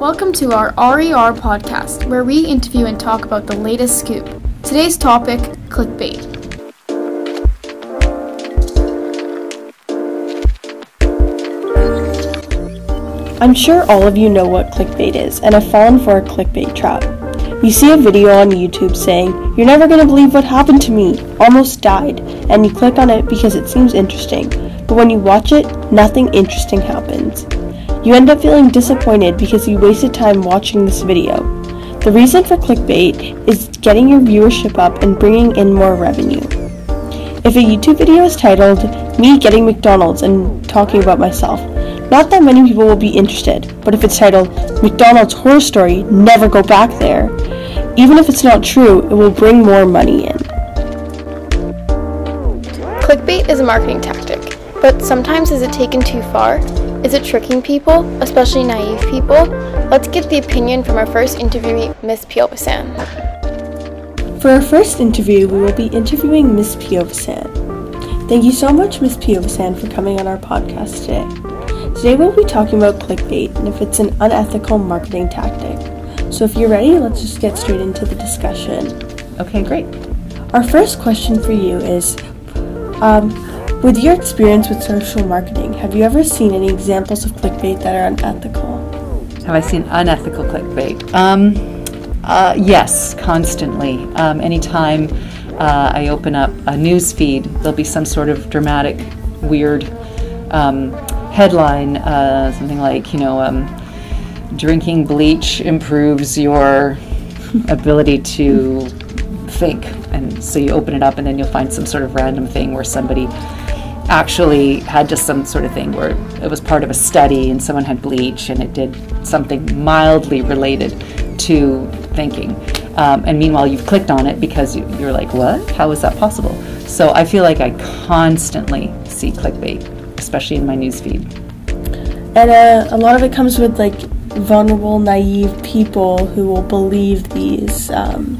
Welcome to our RER podcast, where we interview and talk about the latest scoop. Today's topic clickbait. I'm sure all of you know what clickbait is and have fallen for a clickbait trap. You see a video on YouTube saying, You're never going to believe what happened to me, almost died, and you click on it because it seems interesting. But when you watch it, nothing interesting happens. You end up feeling disappointed because you wasted time watching this video. The reason for clickbait is getting your viewership up and bringing in more revenue. If a YouTube video is titled, Me Getting McDonald's and Talking About Myself, not that many people will be interested, but if it's titled McDonald's Horror Story, Never Go Back There, even if it's not true, it will bring more money in. Clickbait is a marketing tactic, but sometimes is it taken too far? Is it tricking people, especially naive people? Let's get the opinion from our first interviewee, Miss Piovesan. For our first interview, we will be interviewing Miss Piovesan. Thank you so much, Miss Piovesan, for coming on our podcast today. Today we'll be talking about clickbait and if it's an unethical marketing tactic. So if you're ready, let's just get straight into the discussion. Okay, great. Our first question for you is um, With your experience with social marketing, have you ever seen any examples of clickbait that are unethical? Have I seen unethical clickbait? Um, uh, yes, constantly. Um, anytime uh, I open up a news feed, there'll be some sort of dramatic, weird um, headline, uh, something like, you know, um, drinking bleach improves your ability to think. And so you open it up, and then you'll find some sort of random thing where somebody actually had just some sort of thing where it was part of a study and someone had bleach and it did something mildly related to thinking. Um, and meanwhile, you've clicked on it because you, you're like, what? How is that possible? So I feel like I constantly see clickbait especially in my newsfeed. And uh, a lot of it comes with like vulnerable, naive people who will believe these um,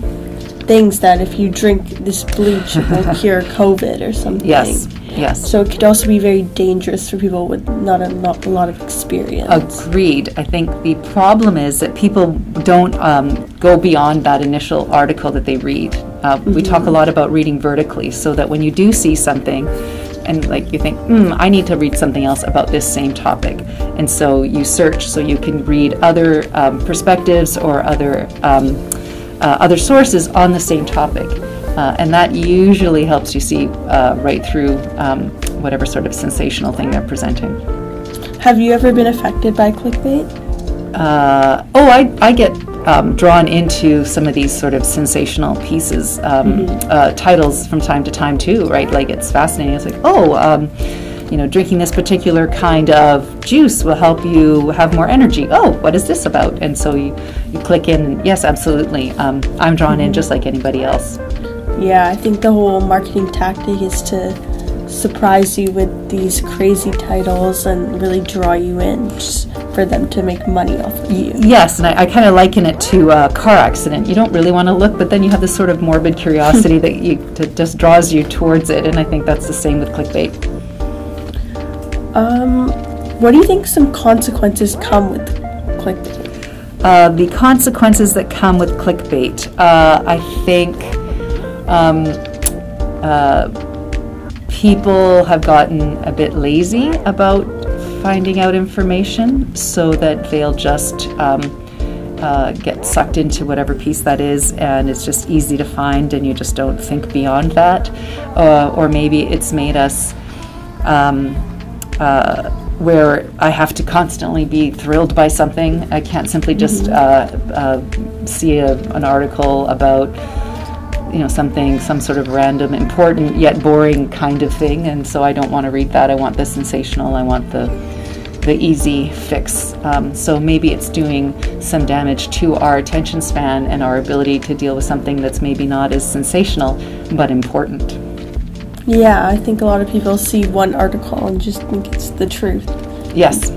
things that if you drink this bleach, it will cure COVID or something. Yes. Yes. So it could also be very dangerous for people with not a, not a lot of experience. Agreed. I think the problem is that people don't um, go beyond that initial article that they read. Uh, mm-hmm. We talk a lot about reading vertically, so that when you do see something, and like you think, hmm, I need to read something else about this same topic. And so you search so you can read other um, perspectives or other um, other sources on the same topic. Uh, and that usually helps you see uh, right through um, whatever sort of sensational thing they're presenting. Have you ever been affected by clickbait? Uh, oh, I, I get um, drawn into some of these sort of sensational pieces, um, mm-hmm. uh, titles from time to time too, right? Like it's fascinating. It's like, oh, um, you know, drinking this particular kind of juice will help you have more energy. Oh, what is this about? And so you, you click in. Yes, absolutely. Um, I'm drawn in just like anybody else. Yeah, I think the whole marketing tactic is to surprise you with these crazy titles and really draw you in just for them to make money off of you. Yes, and I, I kind of liken it to a car accident. You don't really want to look, but then you have this sort of morbid curiosity that you that just draws you towards it, and I think that's the same with clickbait. Um, what do you think some consequences come with clickbait? Uh, the consequences that come with clickbait, uh, I think. Um, uh, people have gotten a bit lazy about finding out information so that they'll just um, uh, get sucked into whatever piece that is and it's just easy to find and you just don't think beyond that. Uh, or maybe it's made us um, uh, where I have to constantly be thrilled by something. I can't simply just mm-hmm. Uh, uh, see a, an article about you know something some sort of random important yet boring kind of thing and so i don't want to read that i want the sensational i want the the easy fix um, so maybe it's doing some damage to our attention span and our ability to deal with something that's maybe not as sensational but important yeah i think a lot of people see one article and just think it's the truth yes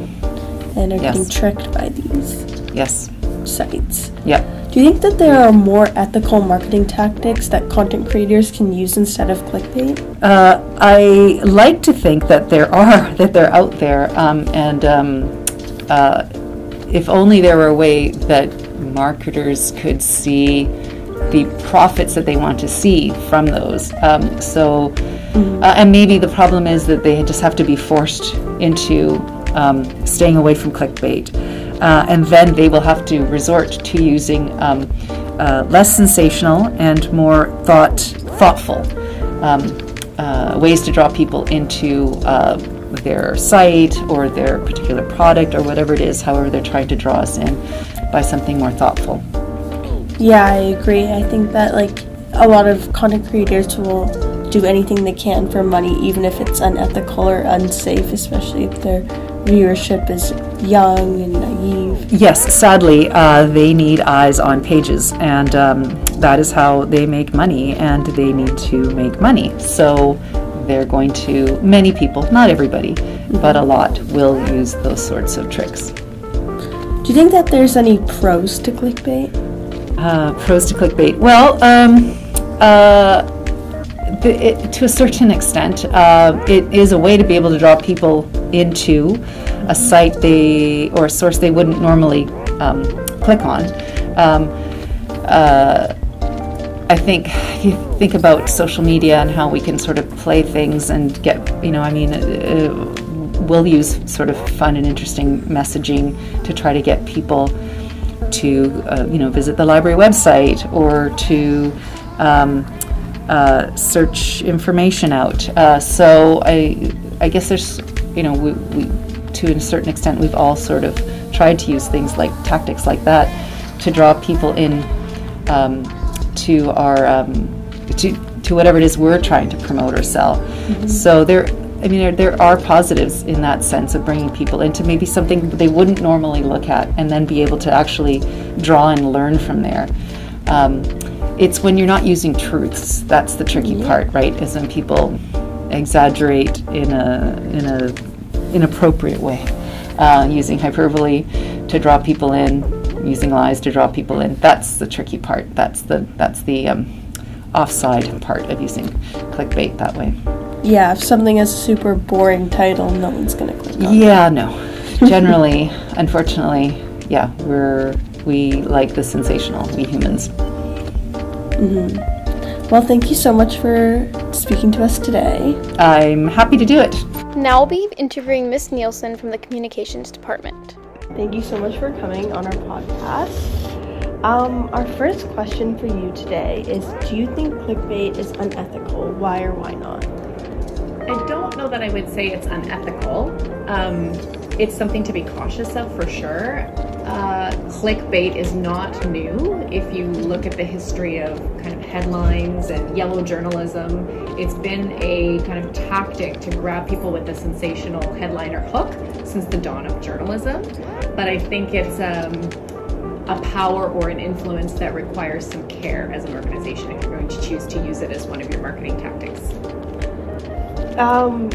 and are yes. getting tricked by these yes sites yeah do you think that there are more ethical marketing tactics that content creators can use instead of clickbait? Uh, I like to think that there are, that they're out there, um, and um, uh, if only there were a way that marketers could see the profits that they want to see from those. Um, so, uh, and maybe the problem is that they just have to be forced into um, staying away from clickbait. Uh, and then they will have to resort to using um, uh, less sensational and more thought thoughtful um, uh, ways to draw people into uh, their site or their particular product or whatever it is, however they're trying to draw us in by something more thoughtful. Yeah, I agree. I think that like a lot of content creators will do anything they can for money, even if it's unethical or unsafe, especially if their viewership is young and naive. Yes, sadly, uh, they need eyes on pages, and um, that is how they make money, and they need to make money. So they're going to, many people, not everybody, mm-hmm. but a lot, will use those sorts of tricks. Do you think that there's any pros to clickbait? Uh, pros to clickbait. Well, um, uh, it, to a certain extent, uh, it is a way to be able to draw people into a site they or a source they wouldn't normally um, click on. Um, uh, I think you think about social media and how we can sort of play things and get, you know, I mean, uh, we'll use sort of fun and interesting messaging to try to get people to, uh, you know, visit the library website or to um, uh, search information out. Uh, so I, I guess there's, you know, we, we, to a certain extent, we've all sort of tried to use things like tactics like that to draw people in um, to our um, to to whatever it is we're trying to promote or sell. Mm-hmm. So there, I mean, there, there are positives in that sense of bringing people into maybe something they wouldn't normally look at, and then be able to actually draw and learn from there. Um, it's when you're not using truths that's the tricky yeah. part, right? Is when people exaggerate in a in a inappropriate way, uh, using hyperbole to draw people in, using lies to draw people in. That's the tricky part. That's the that's the um, offside part of using clickbait that way. Yeah, if something has a super boring title, no one's gonna click on Yeah, it. no. Generally, unfortunately, yeah, we're we like the sensational, we humans. Mm-hmm. Well, thank you so much for speaking to us today. I'm happy to do it. Now we'll be interviewing Miss Nielson from the Communications Department. Thank you so much for coming on our podcast. Um, our first question for you today is Do you think clickbait is unethical? Why or why not? I don't know that I would say it's unethical. Um, it's something to be cautious of for sure. Uh, clickbait is not new. If you look at the history of kind of headlines and yellow journalism, it's been a kind of tactic to grab people with a sensational headline or hook since the dawn of journalism. But I think it's um, a power or an influence that requires some care as an organization if you're going to choose to use it as one of your marketing tactics. Um,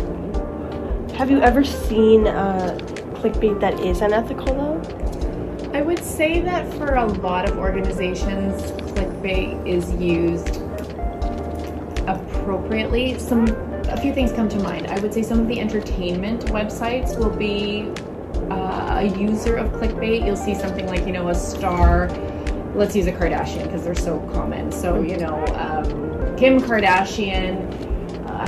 have you ever seen uh, clickbait that is unethical though? I would say that for a lot of organizations, clickbait is used appropriately. Some a few things come to mind. I would say some of the entertainment websites will be uh, a user of clickbait. You'll see something like you know a star. Let's use a Kardashian because they're so common. So you know um, Kim Kardashian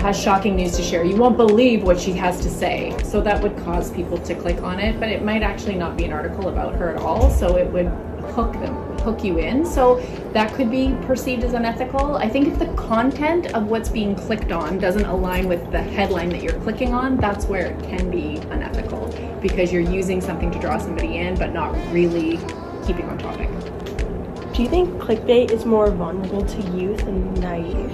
has shocking news to share. You won't believe what she has to say. So that would cause people to click on it, but it might actually not be an article about her at all. So it would hook them, hook you in. So that could be perceived as unethical. I think if the content of what's being clicked on doesn't align with the headline that you're clicking on, that's where it can be unethical because you're using something to draw somebody in, but not really keeping on topic. Do you think clickbait is more vulnerable to youth and naive?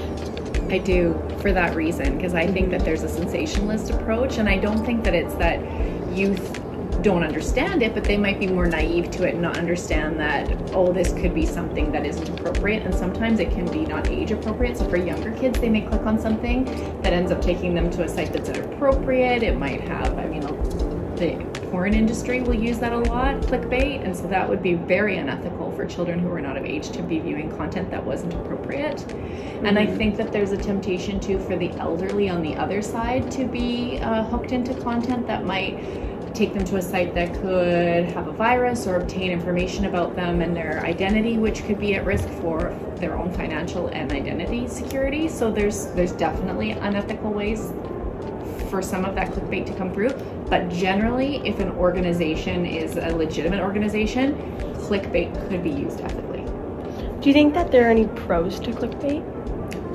I do for that reason because I think that there's a sensationalist approach, and I don't think that it's that youth don't understand it, but they might be more naive to it and not understand that, oh, this could be something that isn't appropriate. And sometimes it can be not age appropriate. So for younger kids, they may click on something that ends up taking them to a site that's inappropriate. It might have, I mean, the porn industry will use that a lot, clickbait, and so that would be very unethical for children who are not of age to be viewing content that wasn't appropriate. Mm-hmm. And I mm-hmm. think that there's a temptation too for the elderly on the other side to be uh, hooked into content that might take them to a site that could have a virus or obtain information about them and their identity, which could be at risk for their own financial and identity security. So there's there's definitely unethical ways for some of that clickbait to come through. But generally, if an organization is a legitimate organization, clickbait could be used ethically. Do you think that there are any pros to clickbait?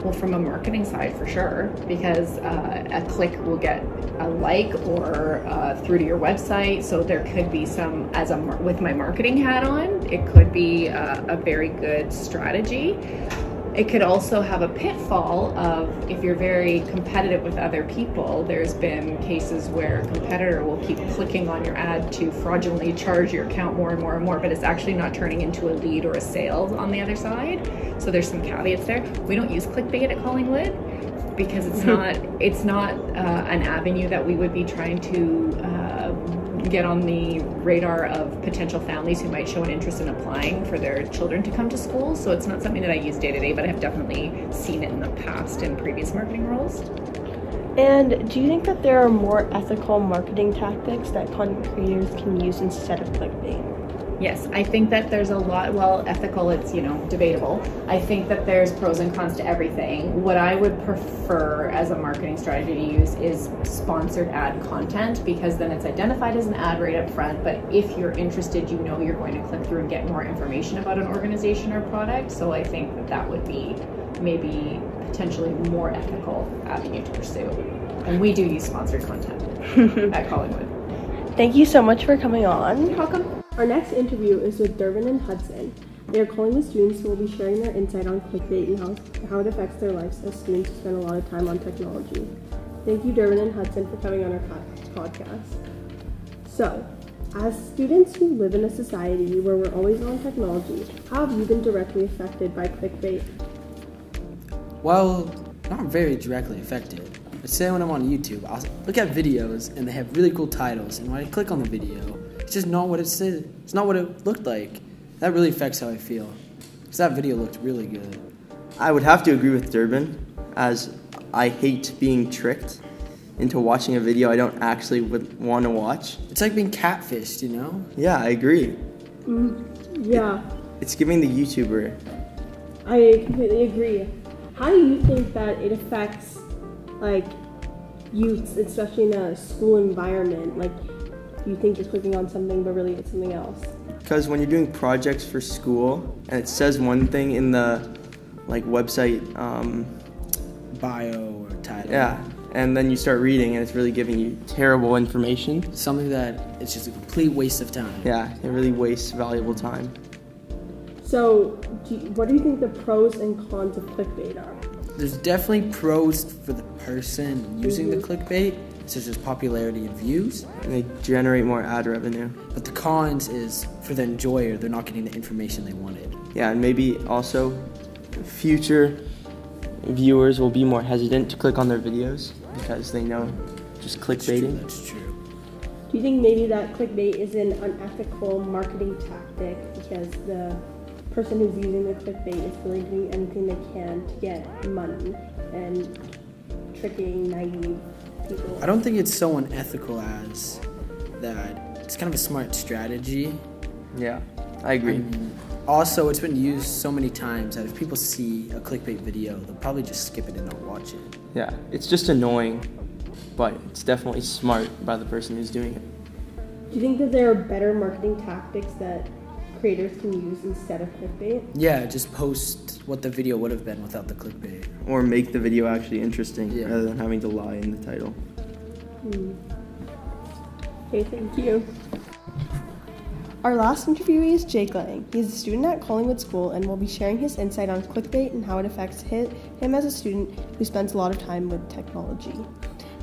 Well, from a marketing side, for sure, because uh, a click will get a like or uh, through to your website. So there could be some, as a with my marketing hat on, it could be a, a very good strategy. It could also have a pitfall of if you're very competitive with other people, there's been cases where a competitor will keep clicking on your ad to fraudulently charge your account more and more and more, but it's actually not turning into a lead or a sale on the other side. So there's some caveats there. We don't use clickbait at Collingwood because it's not it's not uh, an avenue that we would be trying to uh, get on the radar of potential families who might show an interest in applying for their children to come to school. So it's not something that I use day to day, but I have definitely seen it in the past in previous marketing roles. And do you think that there are more ethical marketing tactics that content creators can use instead of clickbait? Yes, I think that there's a lot, well, ethical, it's, you know, debatable. I think that there's pros and cons to everything. What I would prefer as a marketing strategy to use is sponsored ad content because then it's identified as an ad right up front. But if you're interested, you know you're going to click through and get more information about an organization or product. So I think that that would be maybe potentially more ethical avenue to pursue. And we do use sponsored content at Collingwood. Thank you so much for coming on. You're welcome. Our next interview is with Durban and Hudson. They are calling the students who will be sharing their insight on clickbait and how, how it affects their lives as students who spend a lot of time on technology. Thank you, Durban and Hudson, for coming on our podcast. So, as students who live in a society where we're always on technology, how have you been directly affected by clickbait? Well, not very directly affected. But say when I'm on YouTube, I'll look at videos and they have really cool titles, and when I click on the video, it's just not what it said. It's not what it looked like. That really affects how I feel. Because that video looked really good. I would have to agree with Durban, as I hate being tricked into watching a video I don't actually would want to watch. It's like being catfished, you know? Yeah, I agree. Mm, yeah. It's giving the YouTuber. I completely agree. How do you think that it affects, like, youths, especially in a school environment? Like, you think you're clicking on something, but really it's something else. Because when you're doing projects for school and it says one thing in the like website um, bio or title, yeah, and then you start reading and it's really giving you terrible information. Something that it's just a complete waste of time. Yeah, it really wastes valuable time. So, do you, what do you think the pros and cons of clickbait are? There's definitely pros for the person using mm-hmm. the clickbait such as popularity and views. And they generate more ad revenue. But the cons is for the enjoyer, they're not getting the information they wanted. Yeah, and maybe also future viewers will be more hesitant to click on their videos because they know just clickbaiting. That's true. That's true. Do you think maybe that clickbait is an unethical marketing tactic because the person who's using the clickbait is really doing anything they can to get money and tricking naive people. I don't think it's so unethical as that. It's kind of a smart strategy. Yeah, I agree. I mean, also, it's been used so many times that if people see a clickbait video, they'll probably just skip it and not watch it. Yeah, it's just annoying, but it's definitely smart by the person who's doing it. Do you think that there are better marketing tactics that creators can use instead of clickbait? Yeah, just post what the video would have been without the clickbait. Or make the video actually interesting yeah. rather than having to lie in the title. Hmm. Okay, thank you. Our last interviewee is Jake Lang. He's a student at Collingwood School and will be sharing his insight on clickbait and how it affects him as a student who spends a lot of time with technology.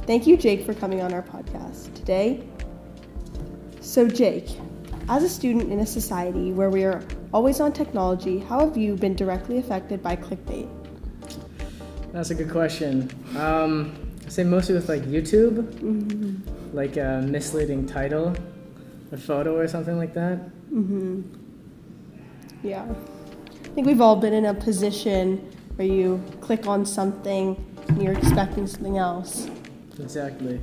Thank you, Jake, for coming on our podcast today. So, Jake, as a student in a society where we are always on technology, how have you been directly affected by clickbait? That's a good question. Um, I say mostly with like YouTube, mm-hmm. like a misleading title, a photo or something like that. Mm-hmm. Yeah. I think we've all been in a position where you click on something and you're expecting something else. Exactly.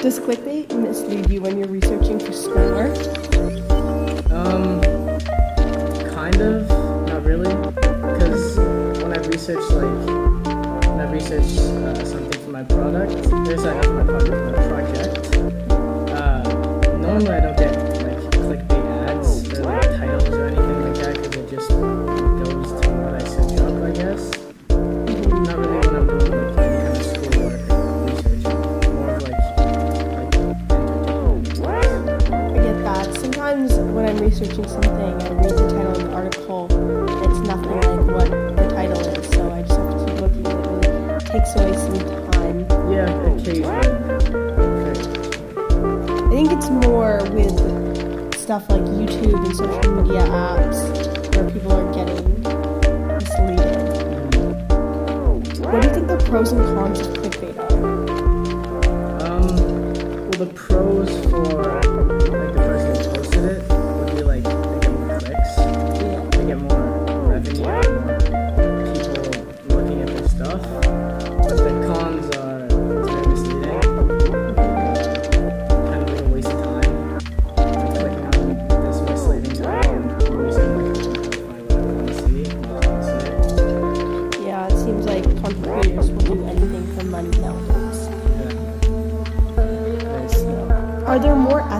Does clickbait mislead you when you're researching for schoolwork? Um, not really, because when I research like when I research uh, something for my product, not for my my project. Uh, normally I don't get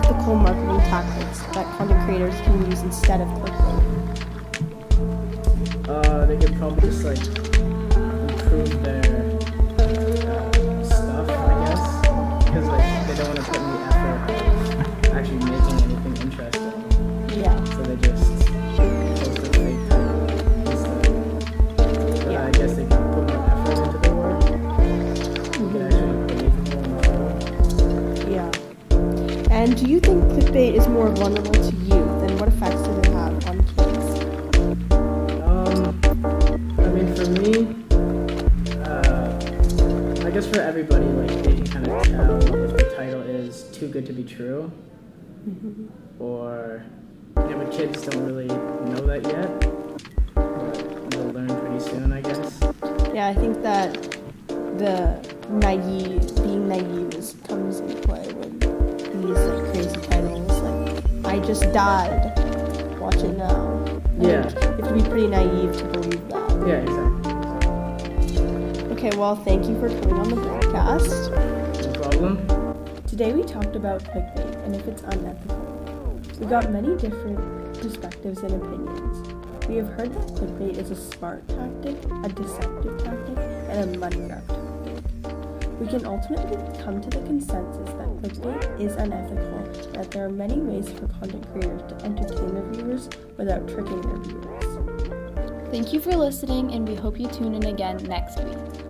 ethical marketing tactics that content creators can use instead of clickbait? Uh, they could probably just like improve their is more vulnerable to youth, and what effects does it have on kids? Um, I mean, for me, uh, I guess for everybody, like they can kind of tell if the title is too good to be true, or you know, but kids don't really know that yet. But They'll learn pretty soon, I guess. Yeah, I think that the naive, being naive is, comes into play with these like crazy "I just died, watch it now." Yeah. you have to be pretty naive to believe that. Yeah, exactly. Okay, well, thank you for coming on the podcast. No problem. Today we talked about clickbait and if it's unethical. We got many different perspectives and opinions. We have heard that clickbait is a smart tactic, a deceptive tactic, and a money grab tactic. We can ultimately come to the consensus that clickbait is unethical that there are many ways for content creators to entertain their viewers without tricking their viewers. Thank you for listening, and we hope you tune in again next week.